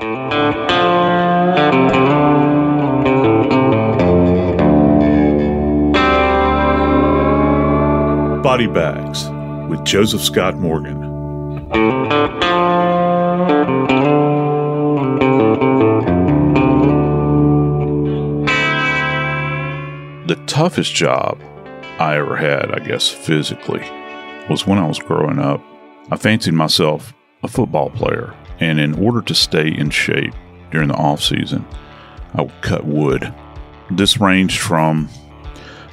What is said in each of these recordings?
Body Bags with Joseph Scott Morgan. The toughest job I ever had, I guess physically, was when I was growing up. I fancied myself a football player, and in order to stay in shape during the off season, I would cut wood. This ranged from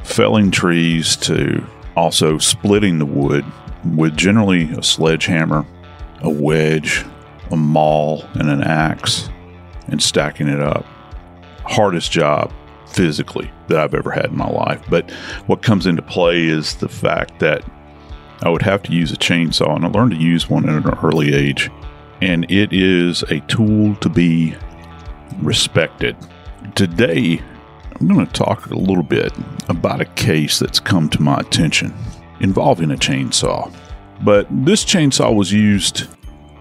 felling trees to also splitting the wood with generally a sledgehammer, a wedge, a maul, and an axe, and stacking it up. Hardest job physically that I've ever had in my life. But what comes into play is the fact that I would have to use a chainsaw, and I learned to use one at an early age. And it is a tool to be respected. Today, I'm going to talk a little bit about a case that's come to my attention involving a chainsaw. But this chainsaw was used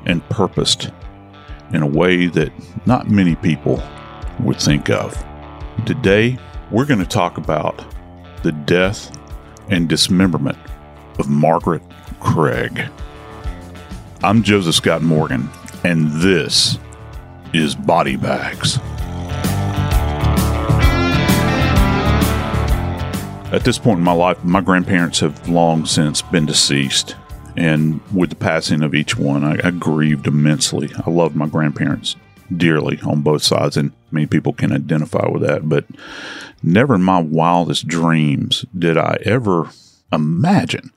and purposed in a way that not many people would think of. Today, we're going to talk about the death and dismemberment of Margaret Craig. I'm Joseph Scott Morgan, and this is Body Bags. At this point in my life, my grandparents have long since been deceased. And with the passing of each one, I, I grieved immensely. I loved my grandparents dearly on both sides, and many people can identify with that. But never in my wildest dreams did I ever imagine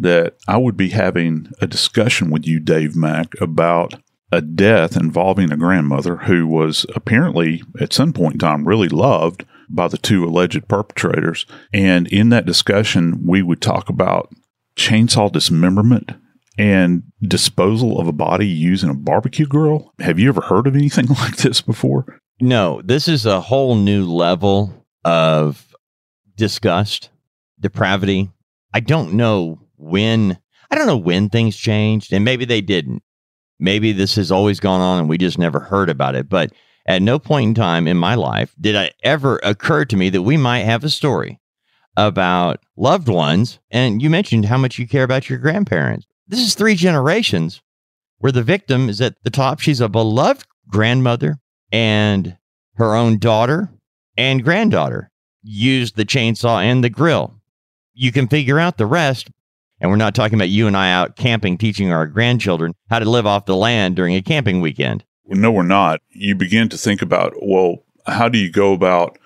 that I would be having a discussion with you, Dave Mack, about a death involving a grandmother who was apparently at some point in time really loved by the two alleged perpetrators. And in that discussion, we would talk about chainsaw dismemberment and disposal of a body using a barbecue grill. Have you ever heard of anything like this before? No, this is a whole new level of disgust, depravity. I don't know when, I don't know when things changed, and maybe they didn't. Maybe this has always gone on and we just never heard about it. But at no point in time in my life did it ever occur to me that we might have a story about loved ones. And you mentioned how much you care about your grandparents. This is three generations where the victim is at the top. She's a beloved grandmother and her own daughter and granddaughter used the chainsaw and the grill. You can figure out the rest. And we're not talking about you and I out camping, teaching our grandchildren how to live off the land during a camping weekend no, we're not. You begin to think about, well, how do you go about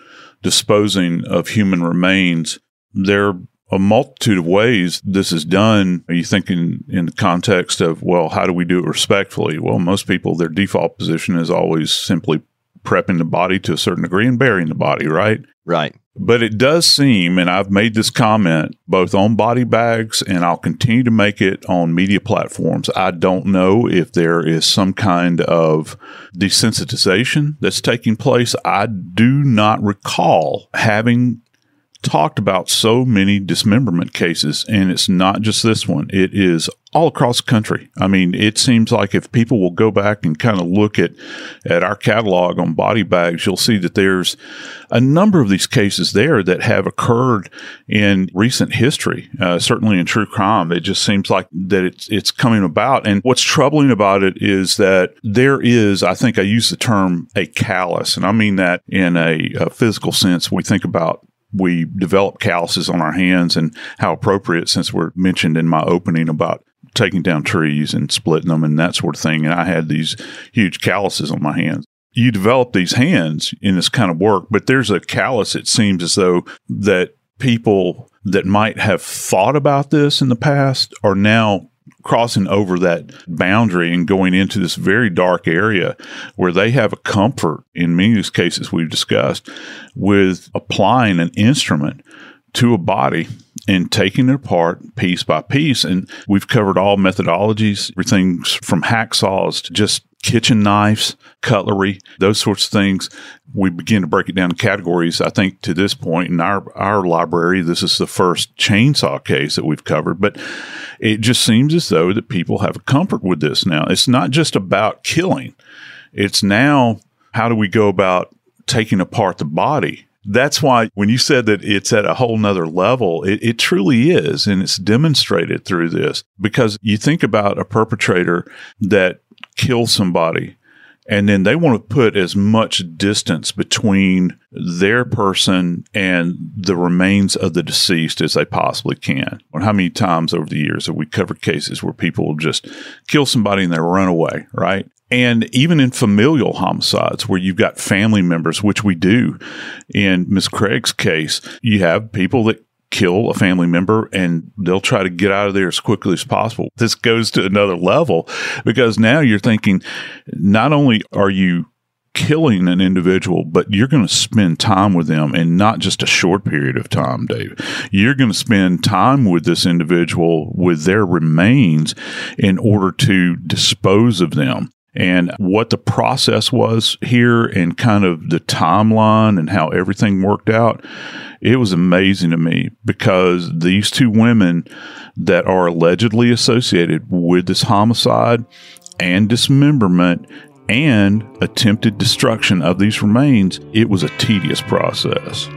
disposing of human remains there are a multitude of ways this is done. Are you thinking in the context of, well, how do we do it respectfully? Well, most people, their default position is always simply prepping the body to a certain degree and burying the body, right? Right. But it does seem, and I've made this comment both on body bags and I'll continue to make it on media platforms. I don't know if there is some kind of desensitization that's taking place. I do not recall having talked about so many dismemberment cases, and it's not just this one, it is all across the country. I mean, it seems like if people will go back and kind of look at, at our catalog on body bags, you'll see that there's a number of these cases there that have occurred in recent history, uh, certainly in true crime. It just seems like that it's, it's coming about. And what's troubling about it is that there is, I think I use the term a callus, and I mean that in a, a physical sense. We think about we develop calluses on our hands and how appropriate since we're mentioned in my opening about taking down trees and splitting them and that sort of thing. And I had these huge calluses on my hands. You develop these hands in this kind of work, but there's a callus, it seems as though that people that might have thought about this in the past are now crossing over that boundary and going into this very dark area where they have a comfort in many of these cases we've discussed with applying an instrument to a body and taking it apart piece by piece. And we've covered all methodologies, everything from hacksaws to just kitchen knives, cutlery, those sorts of things. We begin to break it down in categories. I think to this point in our, our library, this is the first chainsaw case that we've covered, but it just seems as though that people have a comfort with this now. It's not just about killing. It's now how do we go about taking apart the body that's why when you said that it's at a whole nother level, it, it, truly is. And it's demonstrated through this because you think about a perpetrator that kills somebody and then they want to put as much distance between their person and the remains of the deceased as they possibly can. And how many times over the years have we covered cases where people just kill somebody and they run away, right? And even in familial homicides, where you've got family members, which we do in Miss Craig's case, you have people that kill a family member and they'll try to get out of there as quickly as possible. This goes to another level because now you're thinking not only are you killing an individual, but you're going to spend time with them and not just a short period of time, Dave. You're going to spend time with this individual with their remains in order to dispose of them and what the process was here and kind of the timeline and how everything worked out, it was amazing to me because these two women that are allegedly associated with this homicide and dismemberment and attempted destruction of these remains, it was a tedious process.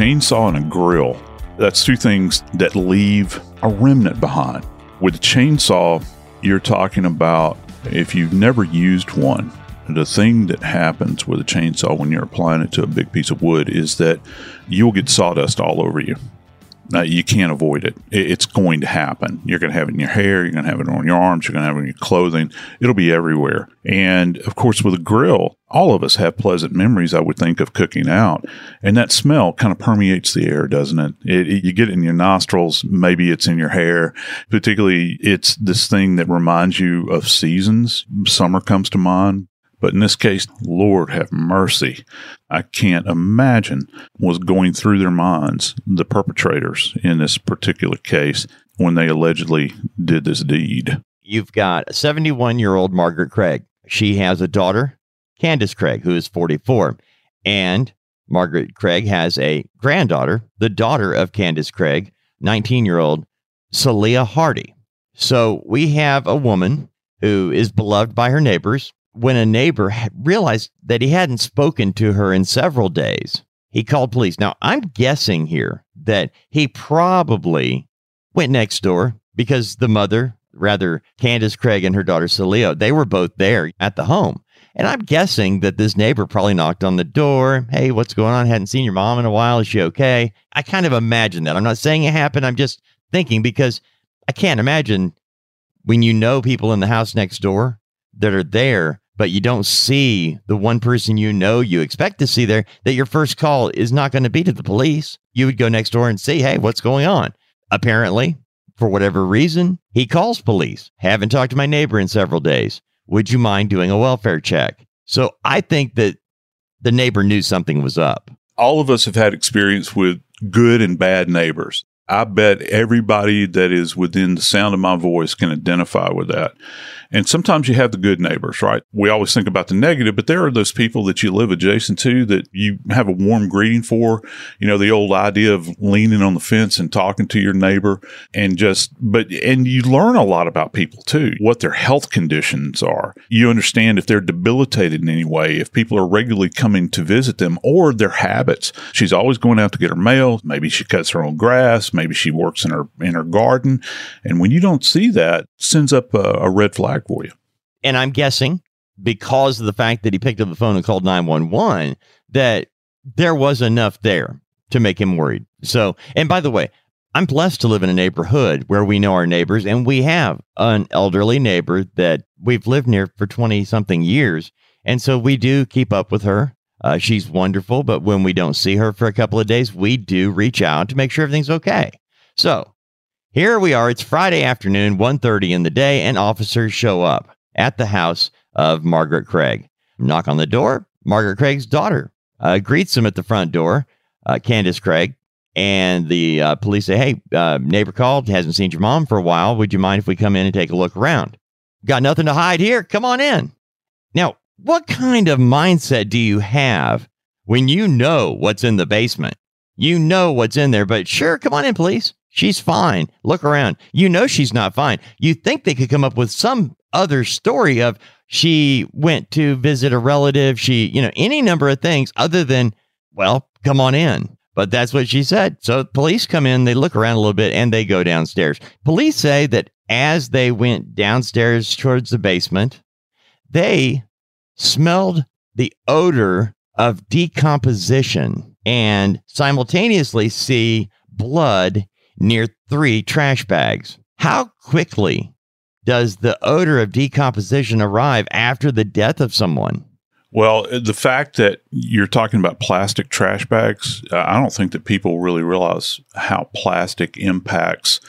Chainsaw and a grill. That's two things that leave a remnant behind. With a chainsaw, you're talking about if you've never used one, the thing that happens with a chainsaw when you're applying it to a big piece of wood is that you'll get sawdust all over you. Uh, you can't avoid it. It's going to happen. You're going to have it in your hair. You're going to have it on your arms. You're going to have it in your clothing. It'll be everywhere. And of course, with a grill, all of us have pleasant memories, I would think, of cooking out. And that smell kind of permeates the air, doesn't it? it, it you get it in your nostrils. Maybe it's in your hair. Particularly, it's this thing that reminds you of seasons. Summer comes to mind. But in this case, Lord have mercy. I can't imagine was going through their minds, the perpetrators in this particular case, when they allegedly did this deed. You've got a 71 year old Margaret Craig. She has a daughter, Candace Craig, who is 44. And Margaret Craig has a granddaughter, the daughter of Candace Craig, 19 year old Celia Hardy. So we have a woman who is beloved by her neighbors when a neighbor realized that he hadn't spoken to her in several days, he called police. Now, I'm guessing here that he probably went next door because the mother, rather Candace Craig and her daughter Celia, they were both there at the home. And I'm guessing that this neighbor probably knocked on the door. Hey, what's going on? Hadn't seen your mom in a while. Is she okay? I kind of imagine that. I'm not saying it happened. I'm just thinking because I can't imagine when you know people in the house next door that are there, but you don't see the one person you know you expect to see there, that your first call is not going to be to the police. You would go next door and see, hey, what's going on? Apparently, for whatever reason, he calls police. Haven't talked to my neighbor in several days. Would you mind doing a welfare check? So I think that the neighbor knew something was up. All of us have had experience with good and bad neighbors. I bet everybody that is within the sound of my voice can identify with that. And sometimes you have the good neighbors, right? We always think about the negative, but there are those people that you live adjacent to that you have a warm greeting for. You know, the old idea of leaning on the fence and talking to your neighbor and just, but, and you learn a lot about people too, what their health conditions are. You understand if they're debilitated in any way, if people are regularly coming to visit them or their habits. She's always going out to get her mail. Maybe she cuts her own grass. Maybe she works in her, in her garden. And when you don't see that, sends up a, a red flag for you. And I'm guessing because of the fact that he picked up the phone and called 911 that there was enough there to make him worried. So, and by the way, I'm blessed to live in a neighborhood where we know our neighbors and we have an elderly neighbor that we've lived near for 20 something years. And so we do keep up with her. Uh, she's wonderful, but when we don't see her for a couple of days, we do reach out to make sure everything's okay. So here we are. It's Friday afternoon, 1.30 in the day, and officers show up at the house of Margaret Craig. Knock on the door. Margaret Craig's daughter uh, greets them at the front door, uh, Candace Craig. And the uh, police say, Hey, uh, neighbor called, hasn't seen your mom for a while. Would you mind if we come in and take a look around? Got nothing to hide here. Come on in. Now, what kind of mindset do you have when you know what's in the basement? You know what's in there, but sure, come on in, please. She's fine. Look around. You know she's not fine. You think they could come up with some other story of she went to visit a relative, she, you know, any number of things other than, well, come on in. But that's what she said. So police come in, they look around a little bit, and they go downstairs. Police say that as they went downstairs towards the basement, they smelled the odor of decomposition and simultaneously see blood near three trash bags. How quickly does the odor of decomposition arrive after the death of someone? Well, the fact that you're talking about plastic trash bags, uh, I don't think that people really realize how plastic impacts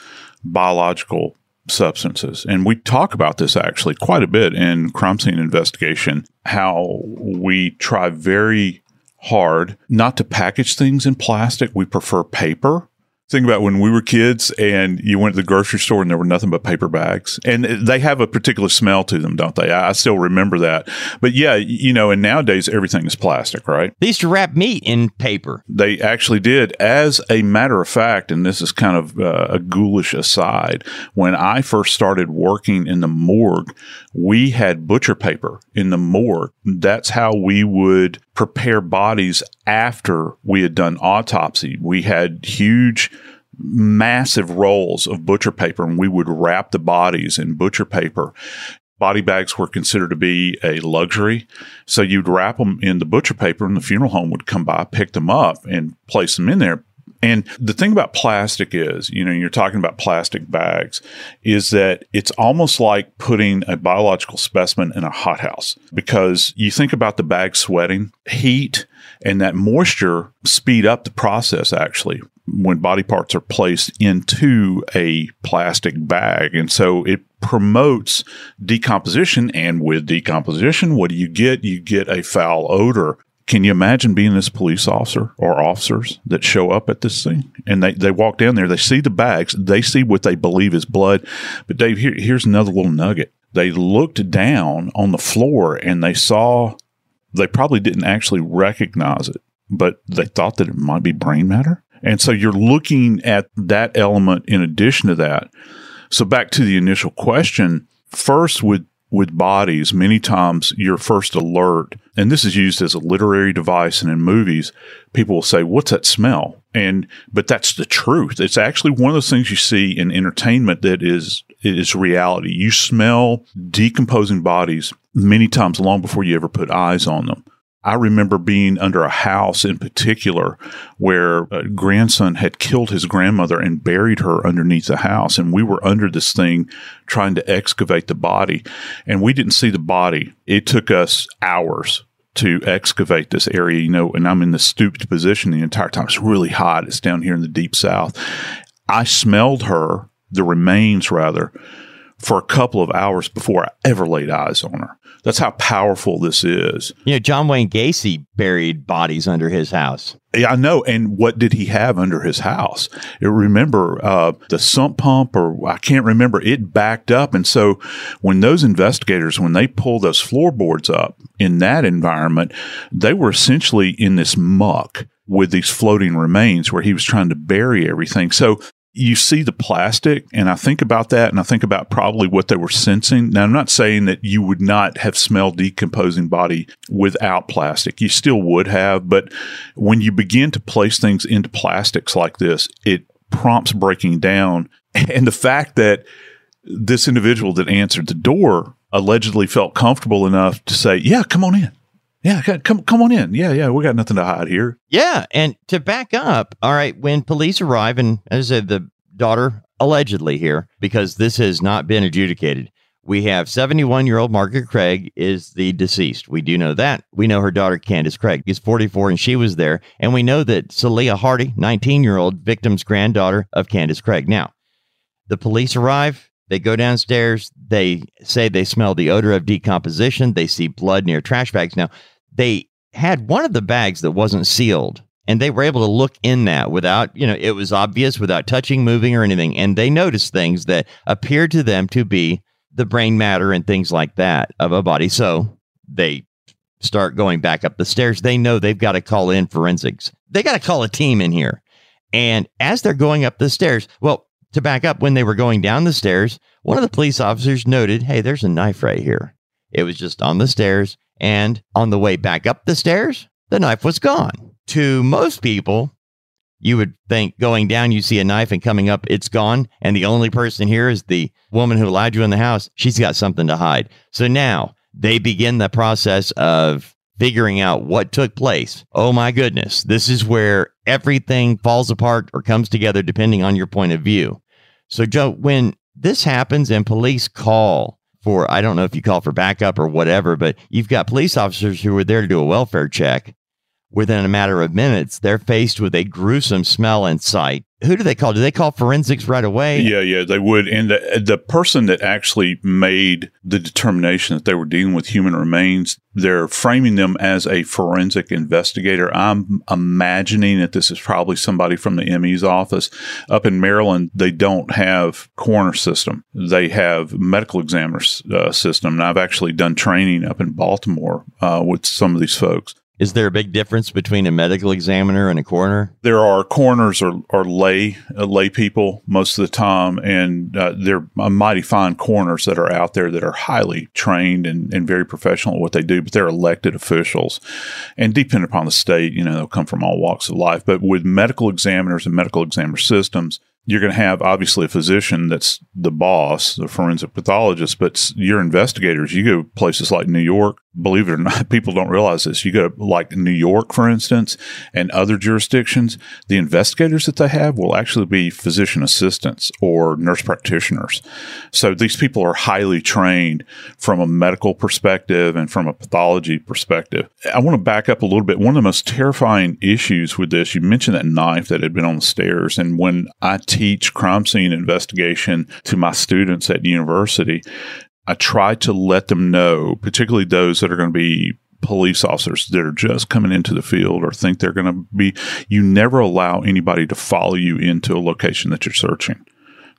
biological substances. And we talk about this actually quite a bit in crime scene investigation, how we try very hard not to package things in plastic. We prefer paper think about when we were kids and you went to the grocery store and there were nothing but paper bags. And they have a particular smell to them don't they? I still remember that. But yeah you know and nowadays everything is plastic right? They used to wrap meat in paper. They actually did. As a matter of fact and this is kind of uh, a ghoulish aside when i first started working in the morgue we had butcher paper in the morgue that's how we would prepare bodies after we had done autopsy. We had huge, massive rolls of butcher paper and we would wrap the bodies in butcher paper. Body bags were considered to be a luxury. So you'd wrap them in the butcher paper and the funeral home would come by, pick them up and place them in there. And the thing about plastic is, you know, you're talking about plastic bags, is that it's almost like putting a biological specimen in a hothouse because you think about the bag sweating, heat, and that moisture speed up the process actually when body parts are placed into a plastic bag. And so it promotes decomposition. And with decomposition, what do you get? You get a foul odor can you imagine being this police officer or officers that show up at this thing and they, they walk down there, they see the bags, they see what they believe is blood. But Dave, here, here's another little nugget. They looked down on the floor and they saw, they probably didn't actually recognize it, but they thought that it might be brain matter. And so you're looking at that element in addition to that. So back to the initial question, first with with bodies, many times your first alert, and this is used as a literary device and in movies, people will say, What's that smell? And, but that's the truth. It's actually one of those things you see in entertainment that is is reality. You smell decomposing bodies many times long before you ever put eyes on them. I remember being under a house in particular where a grandson had killed his grandmother and buried her underneath the house. And we were under this thing trying to excavate the body. And we didn't see the body. It took us hours to excavate this area, you know, and I'm in the stooped position the entire time. It's really hot. It's down here in the deep south. I smelled her, the remains rather, for a couple of hours before I ever laid eyes on her. That's how powerful this is. You know, John Wayne Gacy buried bodies under his house. Yeah, I know. And what did he have under his house? You remember uh, the sump pump, or I can't remember. It backed up, and so when those investigators, when they pulled those floorboards up in that environment, they were essentially in this muck with these floating remains where he was trying to bury everything. So you see the plastic and I think about that and I think about probably what they were sensing. Now, I'm not saying that you would not have smelled decomposing body without plastic. You still would have, but when you begin to place things into plastics like this, it prompts breaking down. And the fact that this individual that answered the door allegedly felt comfortable enough to say, yeah, come on in. Yeah, come come on in. Yeah, yeah, we got nothing to hide here. Yeah, and to back up, all right, when police arrive, and as I said, the daughter allegedly here, because this has not been adjudicated. We have 71 year old Margaret Craig is the deceased. We do know that. We know her daughter Candace Craig is 44 and she was there. And we know that Celia Hardy, 19 year old victim's granddaughter of Candace Craig. Now, the police arrive. They go downstairs. They say they smell the odor of decomposition. They see blood near trash bags. Now, they had one of the bags that wasn't sealed and they were able to look in that without, you know, it was obvious without touching, moving, or anything. And they noticed things that appeared to them to be the brain matter and things like that of a body. So they start going back up the stairs. They know they've got to call in forensics. They got to call a team in here. And as they're going up the stairs, well, to back up, when they were going down the stairs, one of the police officers noted, hey, there's a knife right here. It was just on the stairs. And on the way back up the stairs, the knife was gone. To most people, you would think going down, you see a knife, and coming up, it's gone. And the only person here is the woman who allowed you in the house. She's got something to hide. So now they begin the process of figuring out what took place. Oh my goodness. This is where everything falls apart or comes together depending on your point of view. So, Joe, when this happens and police call for I don't know if you call for backup or whatever, but you've got police officers who are there to do a welfare check. Within a matter of minutes, they're faced with a gruesome smell and sight who do they call? Do they call forensics right away? Yeah, yeah, they would. And the, the person that actually made the determination that they were dealing with human remains, they're framing them as a forensic investigator. I'm imagining that this is probably somebody from the ME's office. Up in Maryland, they don't have coroner system. They have medical examiner uh, system. And I've actually done training up in Baltimore uh, with some of these folks. Is there a big difference between a medical examiner and a coroner? There are coroners or, or lay uh, lay people most of the time, and uh, there are mighty fine coroners that are out there that are highly trained and, and very professional at what they do, but they're elected officials. And depending upon the state, you know, they'll come from all walks of life. But with medical examiners and medical examiner systems, you're going to have obviously a physician that's the boss, the forensic pathologist, but your investigators, you go places like New York, believe it or not, people don't realize this. You go like New York, for instance, and other jurisdictions, the investigators that they have will actually be physician assistants or nurse practitioners. So these people are highly trained from a medical perspective and from a pathology perspective. I want to back up a little bit. One of the most terrifying issues with this, you mentioned that knife that had been on the stairs. And when I teach crime scene investigation to my students at university, I try to let them know, particularly those that are going to be police officers that are just coming into the field or think they're going to be, you never allow anybody to follow you into a location that you're searching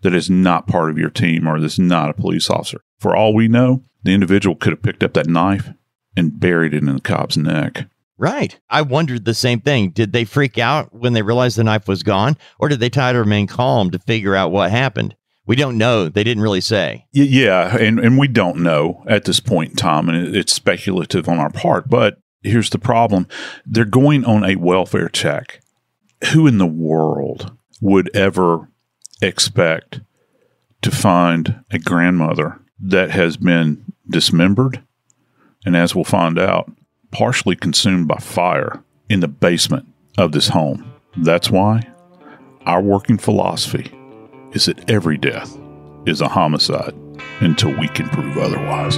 that is not part of your team or that's not a police officer. For all we know, the individual could have picked up that knife and buried it in the cop's neck. Right. I wondered the same thing. Did they freak out when they realized the knife was gone, or did they try to remain calm to figure out what happened? We don't know. They didn't really say. Yeah, and, and we don't know at this point in time, and it's speculative on our part. But here's the problem they're going on a welfare check. Who in the world would ever expect to find a grandmother that has been dismembered and, as we'll find out, partially consumed by fire in the basement of this home. That's why our working philosophy is that every death is a homicide until we can prove otherwise.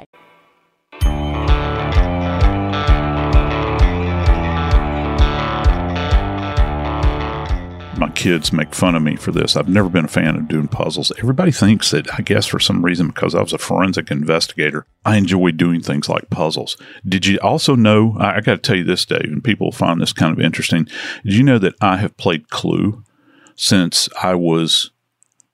My kids make fun of me for this. I've never been a fan of doing puzzles. Everybody thinks that, I guess, for some reason, because I was a forensic investigator, I enjoy doing things like puzzles. Did you also know? I, I got to tell you this, Dave, and people find this kind of interesting. Did you know that I have played Clue since I was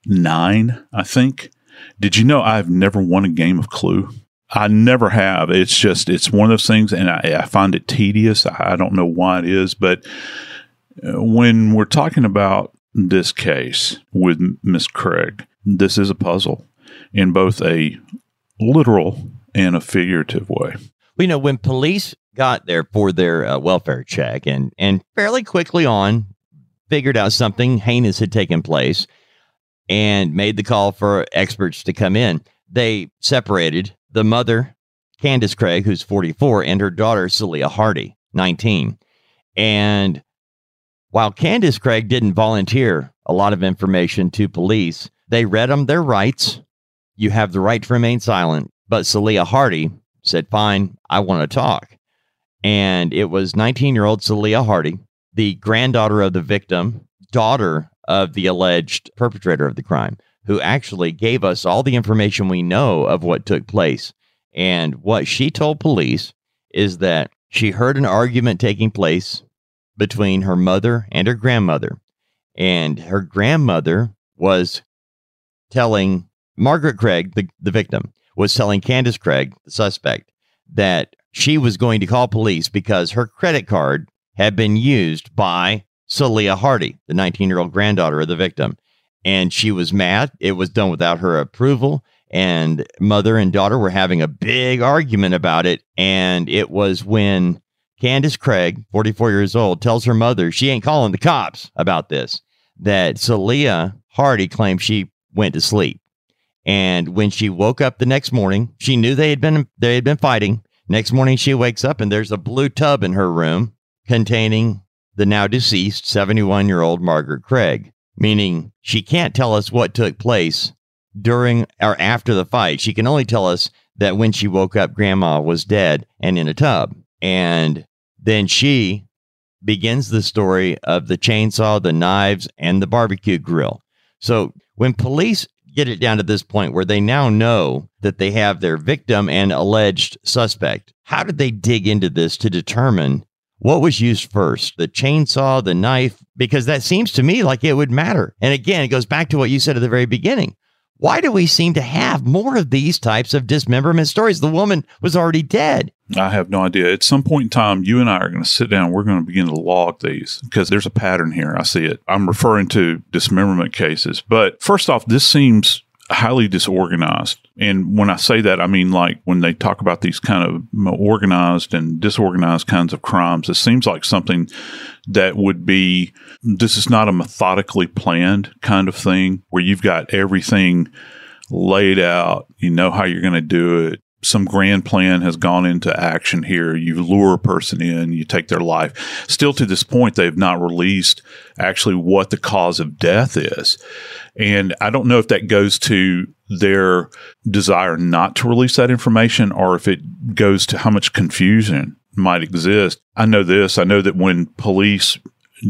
nine, I think? Did you know I've never won a game of Clue? I never have. It's just, it's one of those things, and I, I find it tedious. I, I don't know why it is, but when we're talking about this case with Miss Craig, this is a puzzle in both a literal and a figurative way. Well, you know, when police got there for their uh, welfare check and, and fairly quickly on figured out something heinous had taken place and made the call for experts to come in, they separated the mother, Candace Craig, who's 44, and her daughter, Celia Hardy, 19. And while Candace Craig didn't volunteer a lot of information to police, they read them their rights. You have the right to remain silent. But Celia Hardy said, Fine, I want to talk. And it was 19 year old Celia Hardy, the granddaughter of the victim, daughter of the alleged perpetrator of the crime, who actually gave us all the information we know of what took place. And what she told police is that she heard an argument taking place between her mother and her grandmother. And her grandmother was telling Margaret Craig, the, the victim, was telling Candace Craig, the suspect, that she was going to call police because her credit card had been used by Celia Hardy, the 19 year old granddaughter of the victim. And she was mad. It was done without her approval. And mother and daughter were having a big argument about it. And it was when Candace Craig, 44 years old, tells her mother she ain't calling the cops about this, that Celia Hardy claims she went to sleep. And when she woke up the next morning, she knew they had been they had been fighting. Next morning she wakes up and there's a blue tub in her room containing the now deceased 71-year-old Margaret Craig, meaning she can't tell us what took place during or after the fight. She can only tell us that when she woke up, grandma was dead and in a tub. And then she begins the story of the chainsaw, the knives, and the barbecue grill. So when police get it down to this point where they now know that they have their victim and alleged suspect, how did they dig into this to determine what was used first, the chainsaw, the knife? Because that seems to me like it would matter. And again, it goes back to what you said at the very beginning. Why do we seem to have more of these types of dismemberment stories? The woman was already dead. I have no idea. At some point in time, you and I are going to sit down. We're going to begin to log these because there's a pattern here. I see it. I'm referring to dismemberment cases. But first off, this seems highly disorganized. And when I say that, I mean like when they talk about these kind of organized and disorganized kinds of crimes, it seems like something that would be this is not a methodically planned kind of thing where you've got everything laid out, you know how you're going to do it. Some grand plan has gone into action here. You lure a person in, you take their life. Still to this point, they've not released actually what the cause of death is. And I don't know if that goes to their desire not to release that information or if it goes to how much confusion might exist. I know this. I know that when police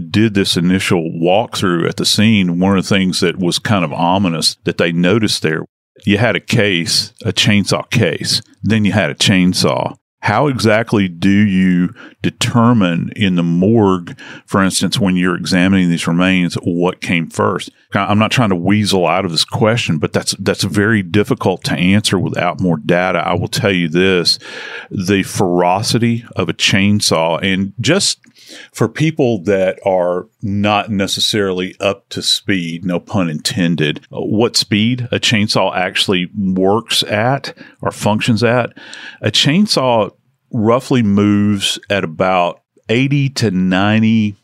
did this initial walkthrough at the scene, one of the things that was kind of ominous that they noticed there, you had a case, a chainsaw case, then you had a chainsaw. How exactly do you determine in the morgue, for instance, when you're examining these remains, what came first? I'm not trying to weasel out of this question, but that's that's very difficult to answer without more data. I will tell you this: the ferocity of a chainsaw, and just for people that are not necessarily up to speed, no pun intended, uh, what speed a chainsaw actually works at or functions at, a chainsaw roughly moves at about 80 to 90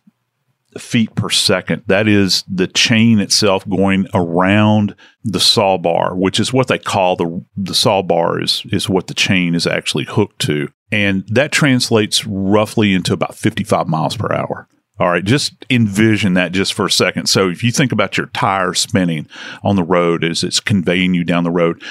feet per second. That is the chain itself going around the saw bar, which is what they call the the saw bar is is what the chain is actually hooked to. And that translates roughly into about 55 miles per hour. All right, just envision that just for a second. So if you think about your tire spinning on the road as it's conveying you down the road,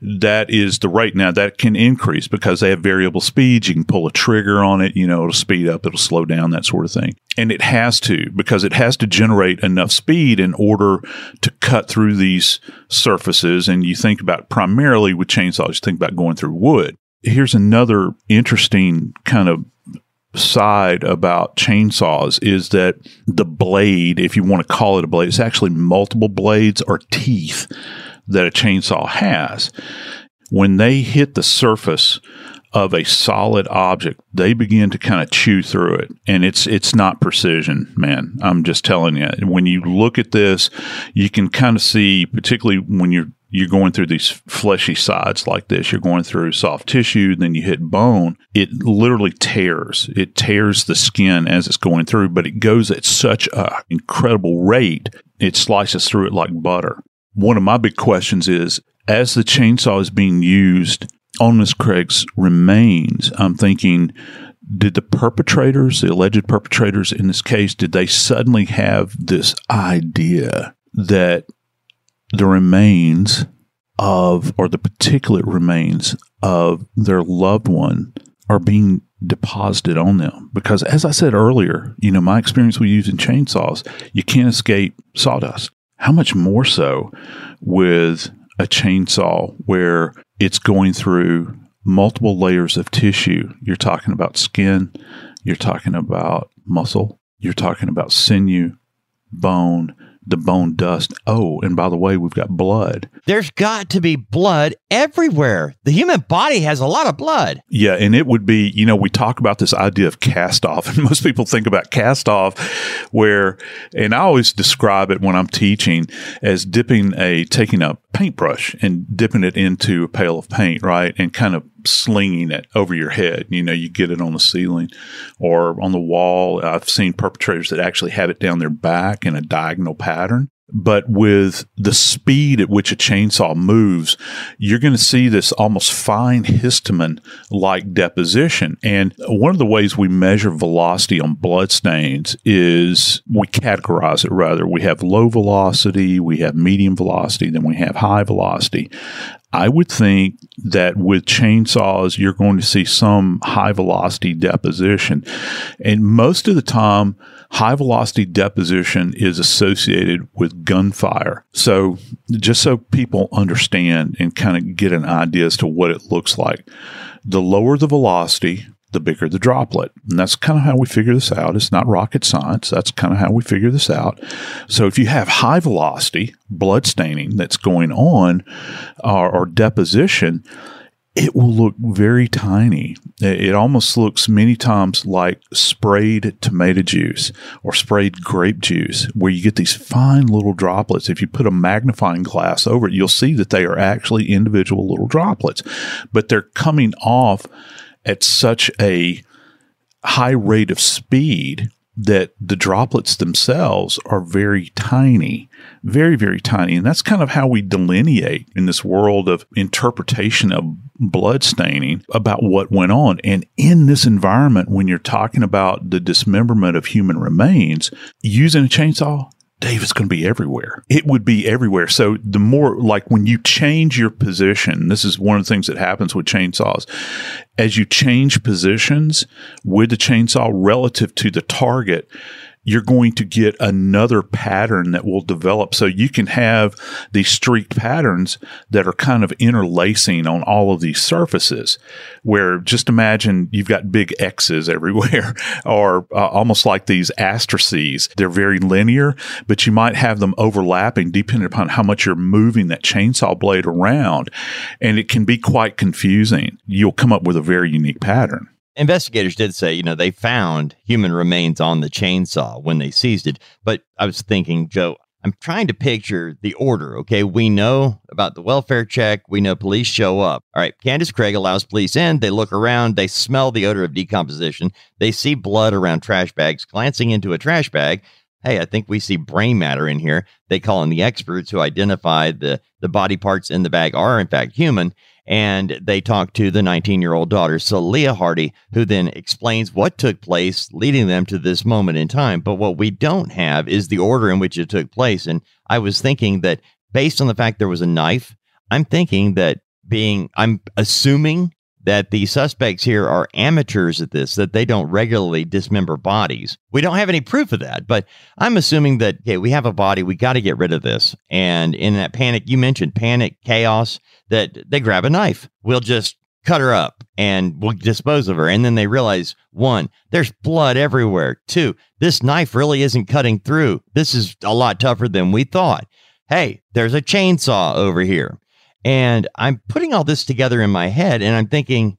that is the rate. Now that can increase because they have variable speeds. You can pull a trigger on it, you know, it'll speed up, it'll slow down, that sort of thing. And it has to because it has to generate enough speed in order to cut through these surfaces. And you think about primarily with chainsaws, you think about going through wood. Here's another interesting kind of side about chainsaws is that the blade, if you want to call it a blade, it's actually multiple blades or teeth that a chainsaw has. When they hit the surface of a solid object, they begin to kind of chew through it. And it's it's not precision, man. I'm just telling you. When you look at this, you can kind of see, particularly when you're you're going through these fleshy sides like this. You're going through soft tissue, then you hit bone. It literally tears. It tears the skin as it's going through, but it goes at such an incredible rate. It slices through it like butter. One of my big questions is as the chainsaw is being used on Miss Craig's remains, I'm thinking, did the perpetrators, the alleged perpetrators in this case, did they suddenly have this idea that the remains of, or the particulate remains of their loved one are being deposited on them. Because as I said earlier, you know, my experience with using chainsaws, you can't escape sawdust. How much more so with a chainsaw where it's going through multiple layers of tissue? You're talking about skin, you're talking about muscle, you're talking about sinew, bone, the bone dust. Oh, and by the way, we've got blood. There's got to be blood everywhere. The human body has a lot of blood. Yeah, and it would be, you know, we talk about this idea of cast off, and most people think about cast off where, and I always describe it when I'm teaching as dipping a, taking a paintbrush and dipping it into a pail of paint, right? And kind of slinging it over your head. You know, you get it on the ceiling or on the wall. I've seen perpetrators that actually have it down their back in a diagonal pattern. But with the speed at which a chainsaw moves, you're going to see this almost fine histamine like deposition. And one of the ways we measure velocity on blood stains is we categorize it rather. We have low velocity, we have medium velocity, then we have high velocity. I would think that with chainsaws, you're going to see some high velocity deposition. And most of the time, high velocity deposition is associated with gunfire. So, just so people understand and kind of get an idea as to what it looks like, the lower the velocity, the bigger the droplet. And that's kind of how we figure this out. It's not rocket science. That's kind of how we figure this out. So if you have high velocity blood staining that's going on or, or deposition, it will look very tiny. It almost looks many times like sprayed tomato juice or sprayed grape juice, where you get these fine little droplets. If you put a magnifying glass over it, you'll see that they are actually individual little droplets, but they're coming off at such a high rate of speed that the droplets themselves are very tiny, very, very tiny. And that's kind of how we delineate in this world of interpretation of blood staining about what went on. And in this environment, when you're talking about the dismemberment of human remains, using a chainsaw Dave, it's going to be everywhere. It would be everywhere. So the more like when you change your position, this is one of the things that happens with chainsaws. As you change positions with the chainsaw relative to the target, you're going to get another pattern that will develop. So you can have these streaked patterns that are kind of interlacing on all of these surfaces where just imagine you've got big X's everywhere or uh, almost like these asterisks. They're very linear, but you might have them overlapping depending upon how much you're moving that chainsaw blade around. And it can be quite confusing. You'll come up with a very unique pattern. Investigators did say, you know, they found human remains on the chainsaw when they seized it. But I was thinking, Joe, I'm trying to picture the order. Okay. We know about the welfare check. We know police show up. All right. Candace Craig allows police in. They look around. They smell the odor of decomposition. They see blood around trash bags. Glancing into a trash bag, hey, I think we see brain matter in here. They call in the experts who identify the, the body parts in the bag are, in fact, human and they talk to the 19 year old daughter, Celia Hardy, who then explains what took place, leading them to this moment in time. But what we don't have is the order in which it took place. And I was thinking that based on the fact there was a knife, I'm thinking that being, I'm assuming that the suspects here are amateurs at this, that they don't regularly dismember bodies. We don't have any proof of that, but I'm assuming that, okay, we have a body, we got to get rid of this. And in that panic, you mentioned panic, chaos, that they grab a knife. We'll just cut her up and we'll dispose of her. And then they realize one, there's blood everywhere. Two, this knife really isn't cutting through. This is a lot tougher than we thought. Hey, there's a chainsaw over here. And I'm putting all this together in my head and I'm thinking,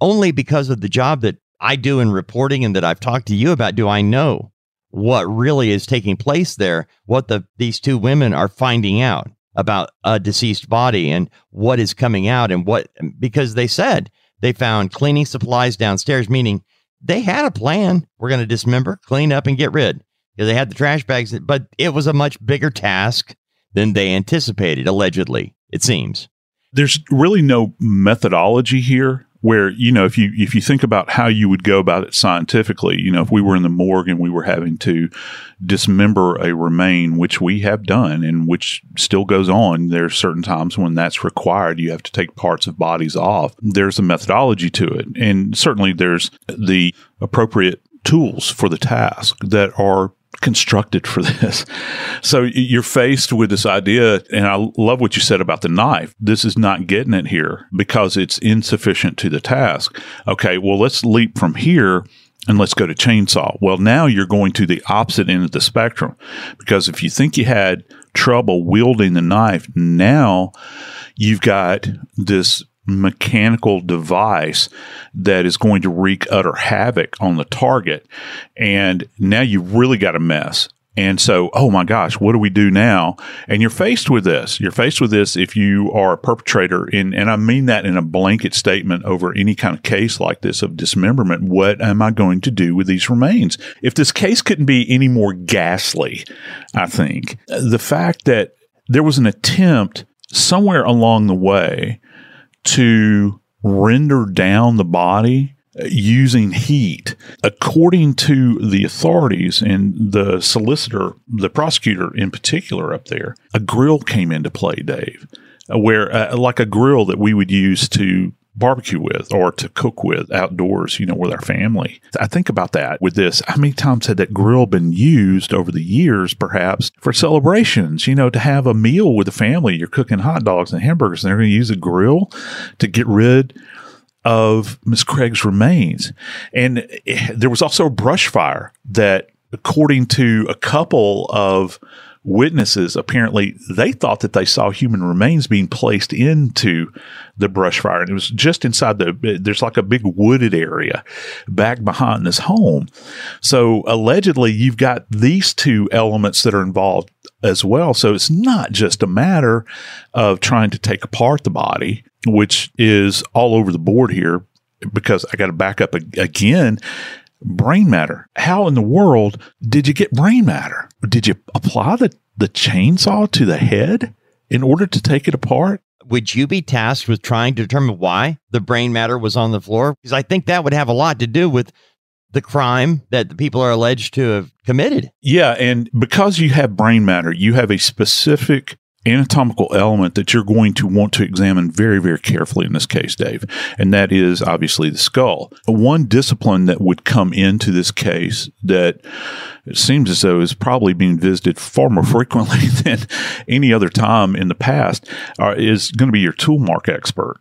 only because of the job that I do in reporting and that I've talked to you about, do I know what really is taking place there, what the these two women are finding out about a deceased body and what is coming out and what because they said they found cleaning supplies downstairs, meaning they had a plan. We're going to dismember, clean up, and get rid because they had the trash bags, but it was a much bigger task than they anticipated, allegedly it seems. There's really no methodology here where you know if you if you think about how you would go about it scientifically you know if we were in the morgue and we were having to dismember a remain which we have done and which still goes on there's certain times when that's required. You have to take parts of bodies off. There's a methodology to it. And certainly there's the appropriate tools for the task that are constructed for this. So you're faced with this idea, and I love what you said about the knife. This is not getting it here because it's insufficient to the task. Okay, well, let's leap from here and let's go to chainsaw. Well, now you're going to the opposite end of the spectrum because if you think you had trouble wielding the knife, now you've got this mechanical device that is going to wreak utter havoc on the target. And now you've really got a mess. And so, oh my gosh, what do we do now? And you're faced with this. You're faced with this if you are a perpetrator, in, and I mean that in a blanket statement over any kind of case like this of dismemberment. What am I going to do with these remains? If this case couldn't be any more ghastly, I think the fact that there was an attempt somewhere along the way to render down the body using heat. According to the authorities and the solicitor, the prosecutor in particular up there, a grill came into play, Dave, where uh, like a grill that we would use to barbecue with or to cook with outdoors, you know, with our family. I think about that with this. How many times had that grill been used over the years, perhaps for celebrations, you know, to have a meal with the family? You're cooking hot dogs and hamburgers, and they're going to use a grill to get rid of Miss Craig's remains. And eh, there was also a brush fire that, according to a couple of witnesses, apparently they thought that they saw human remains being placed into the brush fire. And it was just inside the, there's like a big wooded area back behind this home. So allegedly, you've got these two elements that are involved as well. So it's not just a matter of trying to take apart the body which is all over the board here because I got to back up again. Brain matter. How in the world did you get brain matter? Did you apply the, the chainsaw to the head in order to take it apart? Would you be tasked with trying to determine why the brain matter was on the floor? Because I think that would have a lot to do with the crime that the people are alleged to have committed. Yeah. And because you have brain matter, you have a specific anatomical element that you're going to want to examine very, very carefully in this case, Dave, and that is obviously the skull. One discipline that would come into this case that it seems as though is probably being visited far more frequently than any other time in the past uh, is going to be your tool mark expert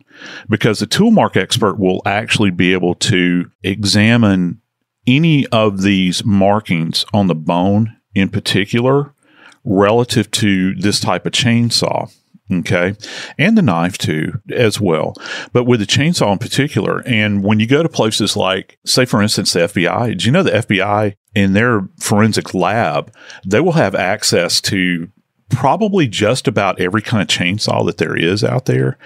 because the tool mark expert will actually be able to examine any of these markings on the bone in particular relative to this type of chainsaw. Okay. And the knife too, as well. But with the chainsaw in particular, and when you go to places like, say, for instance, the FBI, do you know the FBI in their forensic lab, they will have access to probably just about every kind of chainsaw that there is out there.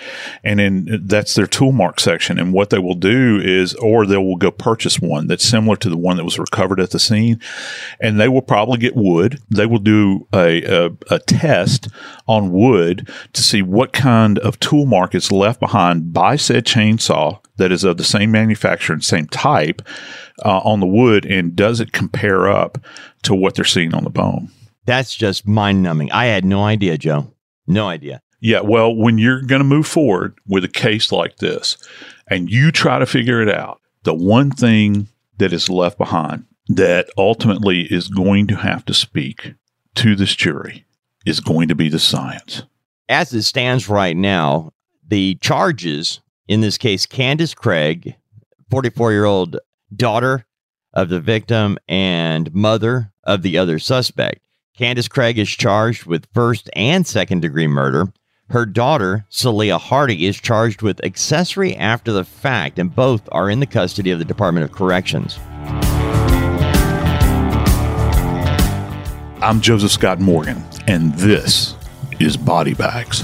And then that's their tool mark section. And what they will do is, or they will go purchase one that's similar to the one that was recovered at the scene. And they will probably get wood. They will do a, a, a test on wood to see what kind of tool mark is left behind by said chainsaw that is of the same manufacturer and same type uh, on the wood. And does it compare up to what they're seeing on the bone? That's just mind numbing. I had no idea, Joe. No idea. Yeah. Well, when you're going to move forward with a case like this and you try to figure it out, the one thing that is left behind that ultimately is going to have to speak to this jury is going to be the science. As it stands right now, the charges in this case, Candace Craig, 44 year old daughter of the victim and mother of the other suspect, Candace Craig is charged with first and second degree murder. Her daughter, Celia Hardy, is charged with accessory after the fact, and both are in the custody of the Department of Corrections. I'm Joseph Scott Morgan, and this is Body Bags.